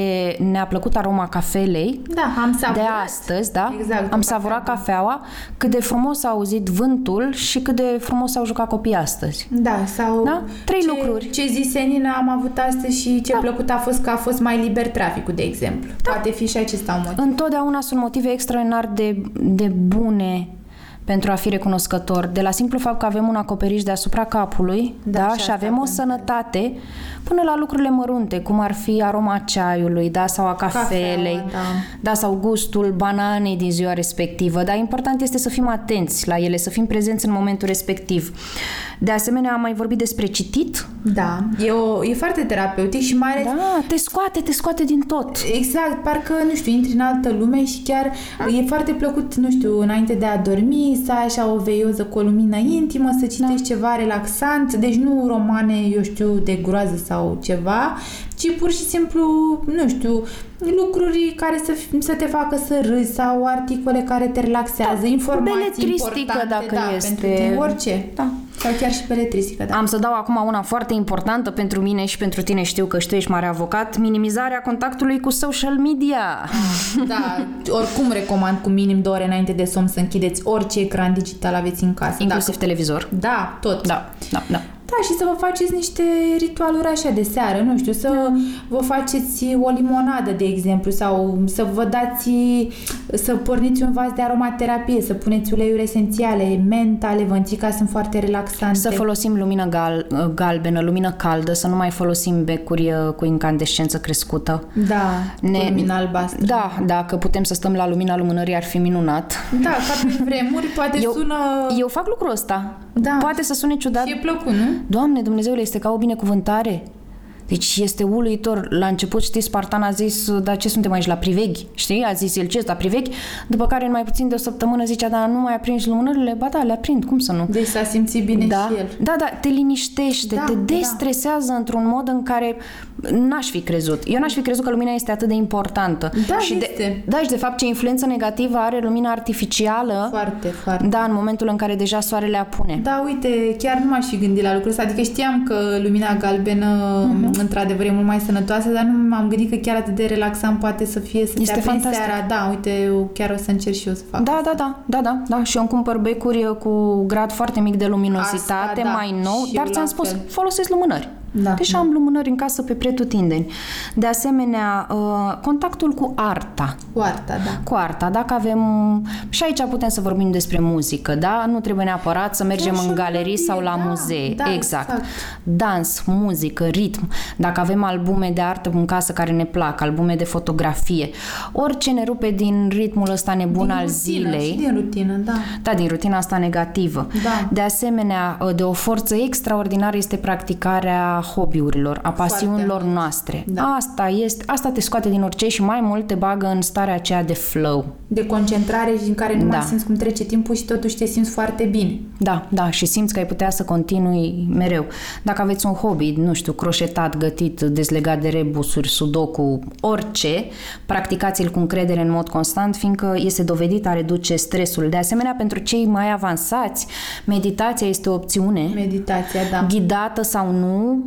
B: ne-a plăcut aroma cafelei
A: da, am savurat.
B: De astăzi, da? Exact, am savurat cafeaua, cât de frumos a auzit vântul și cât de frumos au jucat copiii astăzi.
A: Da, sau
B: da? Trei
A: ce,
B: lucruri.
A: Ce zise Nina am avut astăzi și ce da. plăcut a fost că a fost mai liber traficul, de exemplu. Da. Poate fi și acesta un motiv.
B: Întotdeauna sunt motive extraordinar de, de bune pentru a fi recunoscător, de la simplu fapt că avem un acoperiș deasupra capului da, da, și avem o sănătate până la lucrurile mărunte, cum ar fi aroma ceaiului, da, sau a cafelei, Cafeaua, da. da, sau gustul bananei din ziua respectivă, dar important este să fim atenți la ele, să fim prezenți în momentul respectiv. De asemenea, am mai vorbit despre citit.
A: Da, e, o, e foarte terapeutic și mai ales...
B: Da, te scoate, te scoate din tot.
A: Exact, parcă, nu știu, intri în altă lume și chiar da. e foarte plăcut, nu știu, înainte de a dormi, să ai așa o veioză cu o lumină intimă, să citești da. ceva relaxant, deci nu romane, eu știu, de groază sau ceva, ci pur și simplu, nu știu, lucruri care să, să te facă să râzi sau articole care te relaxează, da, informații importante,
B: dacă
A: da,
B: este...
A: pentru orice. Da. Sau chiar și beletristică, da.
B: Am să dau acum una foarte importantă pentru mine și pentru tine, știu că și tu ești mare avocat, minimizarea contactului cu social media. <laughs>
A: Da, oricum recomand cu minim două ore înainte de somn să închideți orice ecran digital aveți în casă.
B: Inclusiv dacă... televizor.
A: Da, tot.
B: Da, da, da.
A: Da, și să vă faceți niște ritualuri așa de seară, nu știu, să da. vă faceți o limonadă, de exemplu, sau să vă dați, să porniți un vas de aromaterapie, să puneți uleiuri esențiale, menta, levănțica, sunt foarte relaxante.
B: Să folosim lumină gal, galbenă, lumină caldă, să nu mai folosim becuri uh, cu incandescență crescută.
A: Da, ne, cu lumină albastră.
B: Da, dacă putem să stăm la lumina lumânării ar fi minunat.
A: Da, ca pe vremuri, poate
B: eu,
A: sună...
B: Eu fac lucrul ăsta. Da. Poate să sune ciudat.
A: Și e plăcut, nu?
B: Doamne, Dumnezeule, este ca o binecuvântare. Deci este uluitor. La început, știi, Spartan a zis, dar ce suntem aici la priveghi? Știi? A zis el, ce la priveghi? După care, în mai puțin de o săptămână, zicea, dar nu mai aprinzi lumânările? Ba da, le aprind, cum să nu?
A: Deci s-a simțit bine
B: da?
A: și el.
B: Da, da, te liniștește, da, te da. destresează da. într-un mod în care n-aș fi crezut. Eu n-aș fi crezut că lumina este atât de importantă.
A: Da,
B: și
A: este.
B: De, da, și de fapt ce influență negativă are lumina artificială.
A: Foarte, foarte.
B: Da, în momentul în care deja soarele apune.
A: Da, uite, chiar nu m-aș fi gândit la lucrul ăsta. Adică știam că lumina galbenă, uh-huh. într-adevăr, e mult mai sănătoasă, dar nu m-am gândit că chiar atât de relaxant poate să fie să este te fantastic. seara. Da, uite, eu chiar o să încerc și eu să fac
B: Da,
A: asta.
B: da, da, da, da, da. Și eu îmi cumpăr becuri cu grad foarte mic de luminositate, asta, da. mai nou, și dar ți-am spus, fel. folosesc lumânări. Da, deci da. am lumânări în casă pe pretutindeni. De asemenea, uh, contactul cu arta.
A: Cu arta, da.
B: Cu arta. Dacă avem... Și aici putem să vorbim despre muzică, da? Nu trebuie neapărat să mergem în galerii sau la da, muzee. Da, exact. exact. Dans, muzică, ritm. Dacă avem albume de artă în casă care ne plac, albume de fotografie, orice ne rupe din ritmul ăsta nebun din al rutină, zilei.
A: Și din rutină, da.
B: Da, din rutina asta negativă.
A: Da.
B: De asemenea, de o forță extraordinară este practicarea hobby-urilor, a pasiunilor Foarte noastre. Da. Asta este, asta te scoate din orice și mai mult te bagă în starea aceea de flow.
A: De concentrare și în care nu da. mai simți cum trece timpul și totuși te simți foarte bine.
B: Da, da, și simți că ai putea să continui mereu. Dacă aveți un hobby, nu știu, croșetat, gătit, dezlegat de rebusuri, sudoku, orice, practicați-l cu încredere în mod constant, fiindcă este dovedit a reduce stresul. De asemenea, pentru cei mai avansați, meditația este o opțiune.
A: Meditația, da.
B: Ghidată sau nu,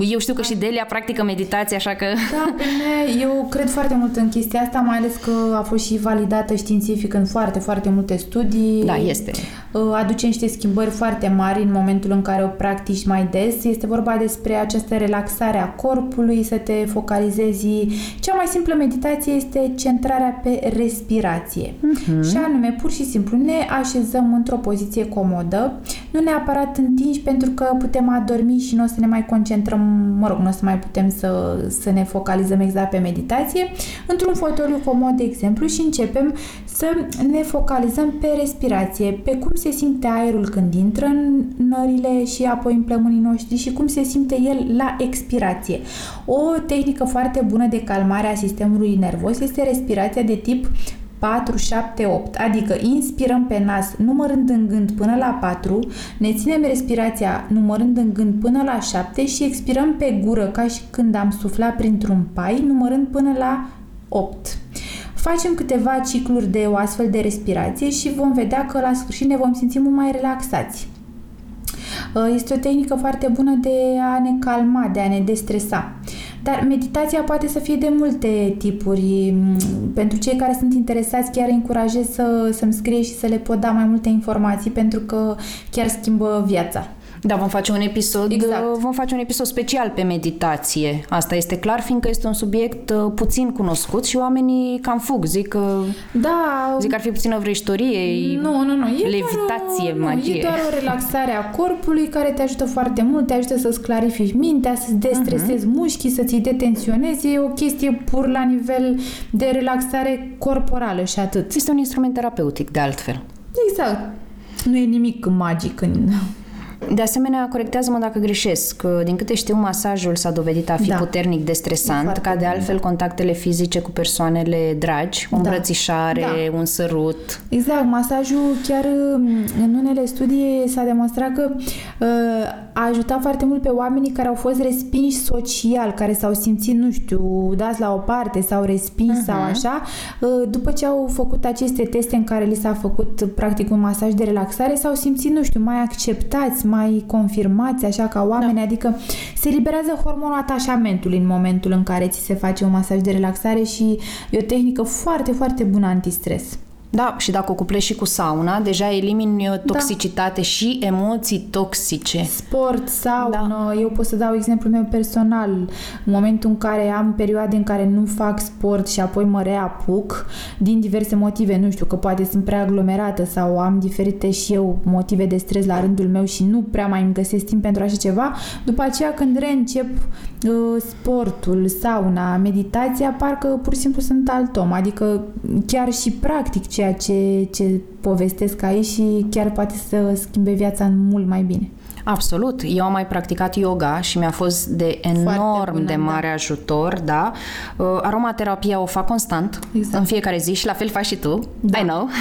B: eu știu că și Delia practică meditație, așa că...
A: Da, bine, eu cred foarte mult în chestia asta, mai ales că a fost și validată științific în foarte, foarte multe studii.
B: Da, este.
A: aduce niște schimbări foarte mari în momentul în care o practici mai des. Este vorba despre această relaxare a corpului, să te focalizezi. Cea mai simplă meditație este centrarea pe respirație. Uh-huh. Și anume, pur și simplu, ne așezăm într-o poziție comodă, nu neapărat întinși pentru că putem adormi și nu o să ne mai concentrăm, mă rog, nu o să mai putem să, să ne focalizăm exact pe meditație, într-un fotoliu comod, de exemplu, și începem să ne focalizăm pe respirație, pe cum se simte aerul când intră în nările și apoi în plămânii noștri și cum se simte el la expirație. O tehnică foarte bună de calmare a sistemului nervos este respirația de tip 4, 7, 8, adică inspirăm pe nas numărând în gând până la 4, ne ținem respirația numărând în gând până la 7 și expirăm pe gură ca și când am suflat printr-un pai numărând până la 8. Facem câteva cicluri de o astfel de respirație și vom vedea că la sfârșit ne vom simți mult mai relaxați. Uh, este o tehnică foarte bună de a ne calma, de a ne destresa. Dar meditația poate să fie de multe tipuri. Mm, pentru cei care sunt interesați, chiar încurajez să, să-mi scrie și să le pot da mai multe informații pentru că chiar schimbă viața.
B: Da, vom face un episod, exact. vom face un episod special pe meditație. Asta este clar, fiindcă este un subiect uh, puțin cunoscut și oamenii cam fug, zic că
A: da,
B: zic că ar fi puțină vrăjitorie,
A: nu, nu, nu, e
B: levitație,
A: doar o, magie. Nu, e doar o relaxare a corpului care te ajută foarte mult, te ajută să-ți clarifici mintea, să-ți destresezi uh-huh. mușchii, să-ți detenționezi. E o chestie pur la nivel de relaxare corporală și atât.
B: Este un instrument terapeutic, de altfel.
A: Exact. Nu e nimic magic în
B: de asemenea, corectează-mă dacă greșesc. Din câte știu, masajul s-a dovedit a fi da. puternic destresant, ca de altfel da. contactele fizice cu persoanele dragi, o da. îmbrățișare, da. un sărut.
A: Exact, masajul chiar în unele studii s-a demonstrat că uh, a ajutat foarte mult pe oamenii care au fost respinși social, care s-au simțit, nu știu, dați la o parte sau respinși uh-huh. sau așa, uh, după ce au făcut aceste teste în care li s-a făcut practic un masaj de relaxare, s-au simțit, nu știu, mai acceptați, mai confirmați așa ca oameni, da. adică se liberează hormonul atașamentului în momentul în care ți se face un masaj de relaxare și e o tehnică foarte, foarte bună antistres.
B: Da, și dacă o cuplezi și cu sauna, deja elimini da. toxicitate da. și emoții toxice.
A: Sport, saună, da. eu pot să dau exemplu meu personal. În momentul în care am perioade în care nu fac sport și apoi mă reapuc, din diverse motive, nu știu, că poate sunt prea aglomerată sau am diferite și eu motive de stres la rândul meu și nu prea mai îmi găsesc timp pentru așa ceva, după aceea când reîncep uh, sportul, sauna, meditația, parcă pur și simplu sunt alt om, adică chiar și practic ceea ce, ce povestesc aici și chiar poate să schimbe viața mult mai bine.
B: Absolut. Eu am mai practicat yoga și mi-a fost de enorm bună, de da. mare da. ajutor, da. Uh, aromaterapia o fac constant, exact. în fiecare zi și la fel faci și tu. Da. I know. <laughs>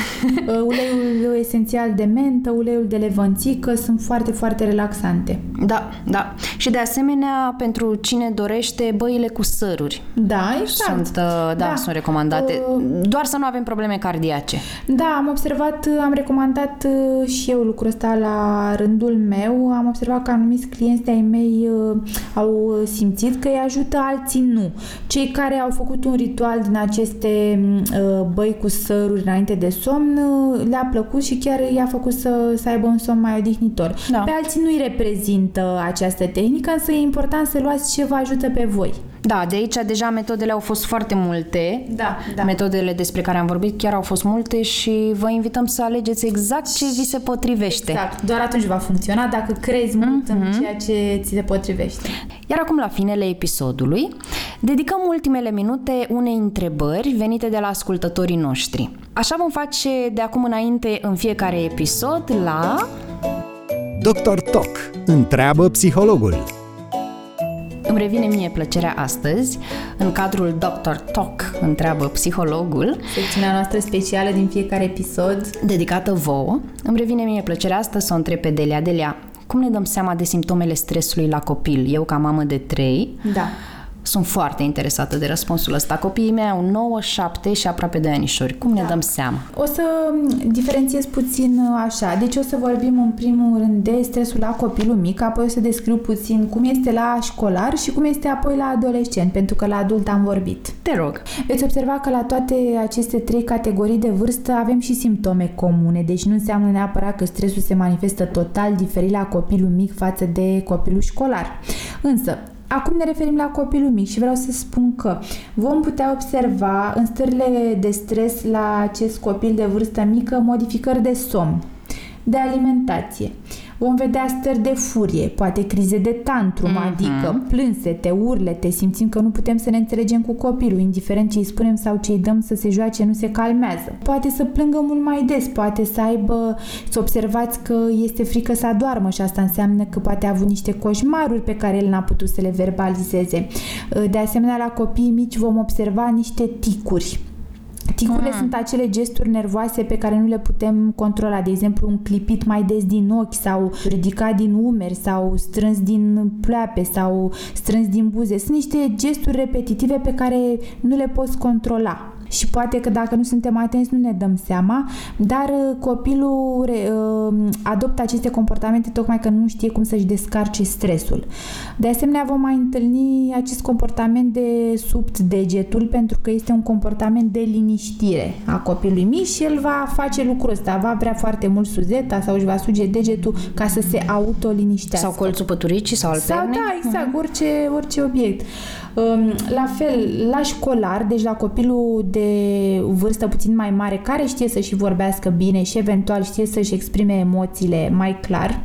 A: Uh, uleiul esențial de mentă, uleiul de levănțică sunt foarte, foarte relaxante.
B: Da, da. Și de asemenea, pentru cine dorește, băile cu săruri.
A: Da, exact.
B: Sunt, uh, da, da, sunt recomandate. Uh, Doar să nu avem probleme cardiace.
A: Da, am observat, am recomandat și eu lucrul ăsta la rândul meu am observat că anumiți clienți de-ai mei uh, au simțit că îi ajută, alții nu. Cei care au făcut un ritual din aceste uh, băi cu săruri înainte de somn uh, le-a plăcut și chiar i-a făcut să, să aibă un somn mai odihnitor. Da. Pe alții nu îi reprezintă această tehnică, însă e important să luați ce vă ajută pe voi.
B: Da, de aici deja metodele au fost foarte multe.
A: Da, da.
B: Metodele despre care am vorbit chiar au fost multe și vă invităm să alegeți exact ce vi se potrivește.
A: Exact, doar atunci va funcționa dacă crezi mult mm-hmm. în mhm. ceea ce ți se potrivește.
B: Iar acum, la finele episodului, dedicăm ultimele minute unei întrebări venite de la ascultătorii noștri. Așa vom face de acum înainte în fiecare episod la...
C: Dr. Toc întreabă psihologul.
B: Îmi revine mie plăcerea astăzi, în cadrul Dr. Talk, întreabă psihologul.
A: Secțiunea noastră specială din fiecare episod.
B: Dedicată vouă. Îmi revine mie plăcerea asta să o întreb pe Delia. Delia, cum ne dăm seama de simptomele stresului la copil? Eu ca mamă de trei,
A: da.
B: Sunt foarte interesată de răspunsul ăsta. Copiii mei au 9, 7 și aproape de anișori. Cum da. ne dăm seama?
A: O să diferențiez puțin uh, așa. Deci o să vorbim în primul rând de stresul la copilul mic, apoi o să descriu puțin cum este la școlar și cum este apoi la adolescent, pentru că la adult am vorbit.
B: Te rog.
A: Veți observa că la toate aceste trei categorii de vârstă avem și simptome comune, deci nu înseamnă neapărat că stresul se manifestă total diferit la copilul mic față de copilul școlar. Însă, Acum ne referim la copilul mic și vreau să spun că vom putea observa în stările de stres la acest copil de vârstă mică modificări de somn, de alimentație, Vom vedea stări de furie, poate crize de tantrum, mm-hmm. adică plânsete, urlete, simțim că nu putem să ne înțelegem cu copilul, indiferent ce îi spunem sau ce îi dăm să se joace, nu se calmează. Poate să plângă mult mai des, poate să aibă, să observați că este frică să adormă și asta înseamnă că poate a avut niște coșmaruri pe care el n-a putut să le verbalizeze. De asemenea, la copiii mici vom observa niște ticuri Ticurile mm. sunt acele gesturi nervoase pe care nu le putem controla, de exemplu un clipit mai des din ochi sau ridicat din umeri sau strâns din pleoape sau strâns din buze. Sunt niște gesturi repetitive pe care nu le poți controla și poate că dacă nu suntem atenți nu ne dăm seama, dar uh, copilul uh, adoptă aceste comportamente tocmai că nu știe cum să-și descarce stresul. De asemenea, vom mai întâlni acest comportament de subt degetul pentru că este un comportament de liniștire a copilului mic și el va face lucrul ăsta, va vrea foarte mult suzeta sau își va suge degetul ca să se autoliniștească.
B: Sau colțul păturicii sau alterne.
A: Sau da, exact, uh-huh. orice, orice obiect. Um, la fel, la școlar, deci la copilul de vârstă puțin mai mare, care știe să și vorbească bine și eventual știe să-și exprime emoțiile mai clar,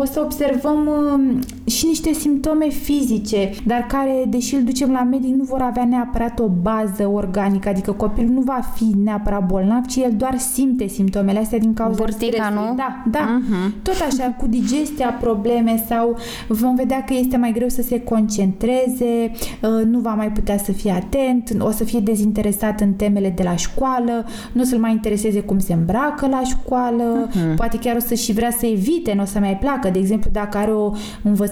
A: o să observăm um, și niște simptome fizice, dar care, deși îl ducem la medic, nu vor avea neapărat o bază organică, adică copilul nu va fi neapărat bolnav, ci el doar simte simptomele astea din cauza
B: Burtica, nu?
A: Da, da. Uh-huh. Tot așa, cu digestia probleme sau vom vedea că este mai greu să se concentreze, uh, nu va mai putea să fie atent, o să fie dezinteresat în temele de la școală, nu o să-l mai intereseze cum se îmbracă la școală, uh-huh. poate chiar o să și vrea să evite, nu o să mai placă placă. De exemplu, dacă are o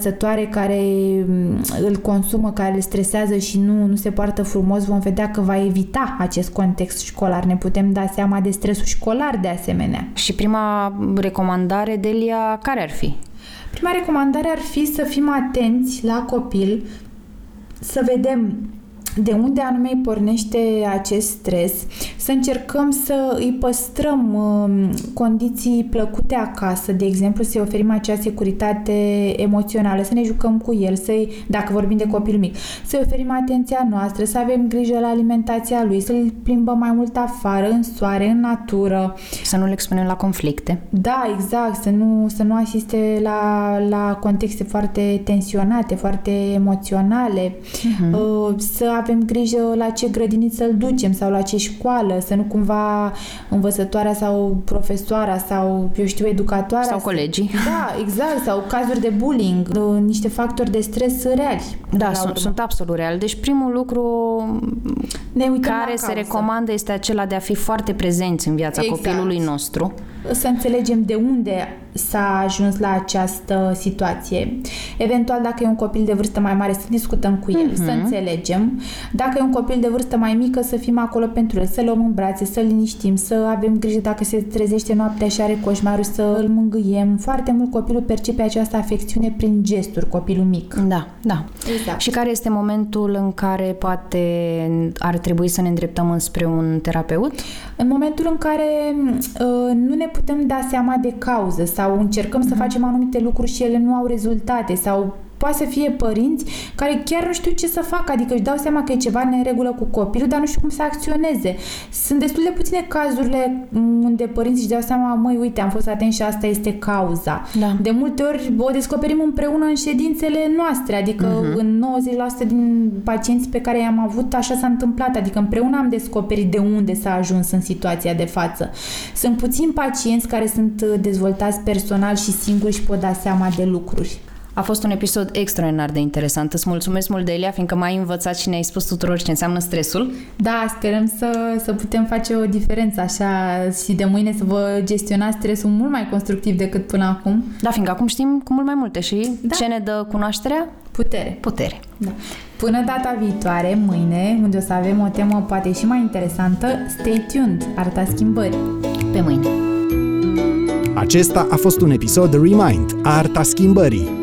A: învățătoare care mm, îl consumă, care îl stresează și nu, nu se poartă frumos, vom vedea că va evita acest context școlar. Ne putem da seama de stresul școlar de asemenea.
B: Și prima recomandare, Delia, care ar fi?
A: Prima recomandare ar fi să fim atenți la copil, să vedem de unde anume îi pornește acest stres, să încercăm să îi păstrăm uh, condiții plăcute acasă, de exemplu, să-i oferim acea securitate emoțională, să ne jucăm cu el, să-i, dacă vorbim de copil mic, să-i oferim atenția noastră, să avem grijă la alimentația lui, să-l plimbăm mai mult afară, în soare, în natură.
B: Să nu le expunem la conflicte.
A: Da, exact, să nu, să nu asiste la, la contexte foarte tensionate, foarte emoționale, uh-huh. uh, să avem grijă la ce grădiniță îl ducem sau la ce școală, să nu cumva învățătoarea sau profesoara sau, eu știu, educatoarea.
B: Sau colegii.
A: Da, exact, sau cazuri de bullying, niște factori de stres reali.
B: Da, sunt, sunt absolut reali. Deci primul lucru ne care se recomandă este acela de a fi foarte prezenți în viața exact. copilului nostru.
A: Să înțelegem de unde s-a ajuns la această situație. Eventual, dacă e un copil de vârstă mai mare, să discutăm cu el, uh-huh. să mhm. înțelegem. Dacă e un copil de vârstă mai mică, să fim acolo pentru el, să-l luăm în brațe, să-l liniștim, să avem grijă dacă se trezește noaptea și are coșmarul, să îl mângâiem. Foarte mult copilul percepe această afecțiune prin gesturi, copilul mic.
B: Da, da. Exact. Și care este momentul în care poate ar trebui să ne îndreptăm înspre un terapeut?
A: În momentul în care uh, nu ne putem da seama de cauză sau încercăm să facem anumite lucruri și ele nu au rezultate sau Poate să fie părinți care chiar nu știu ce să facă, adică își dau seama că e ceva în regulă cu copilul, dar nu știu cum să acționeze. Sunt destul de puține cazurile unde părinții își dau seama, măi, uite, am fost atent și asta este cauza. Da. De multe ori o descoperim împreună în ședințele noastre, adică uh-huh. în 90% din pacienți pe care i-am avut așa s-a întâmplat, adică împreună am descoperit de unde s-a ajuns în situația de față. Sunt puțini pacienți care sunt dezvoltați personal și singuri și pot da seama de lucruri.
B: A fost un episod extraordinar de interesant. Îți mulțumesc mult, Delia, fiindcă m-ai învățat și ne-ai spus tuturor ce înseamnă stresul.
A: Da, sperăm să, să putem face o diferență așa și de mâine să vă gestionați stresul mult mai constructiv decât până acum.
B: Da, fiindcă acum știm cu mult mai multe și da. ce ne dă cunoașterea?
A: Putere.
B: Putere.
A: Da. Până data viitoare, mâine, unde o să avem o temă poate și mai interesantă, stay tuned, arta schimbării.
B: Pe mâine!
C: Acesta a fost un episod Remind, Arta Schimbării,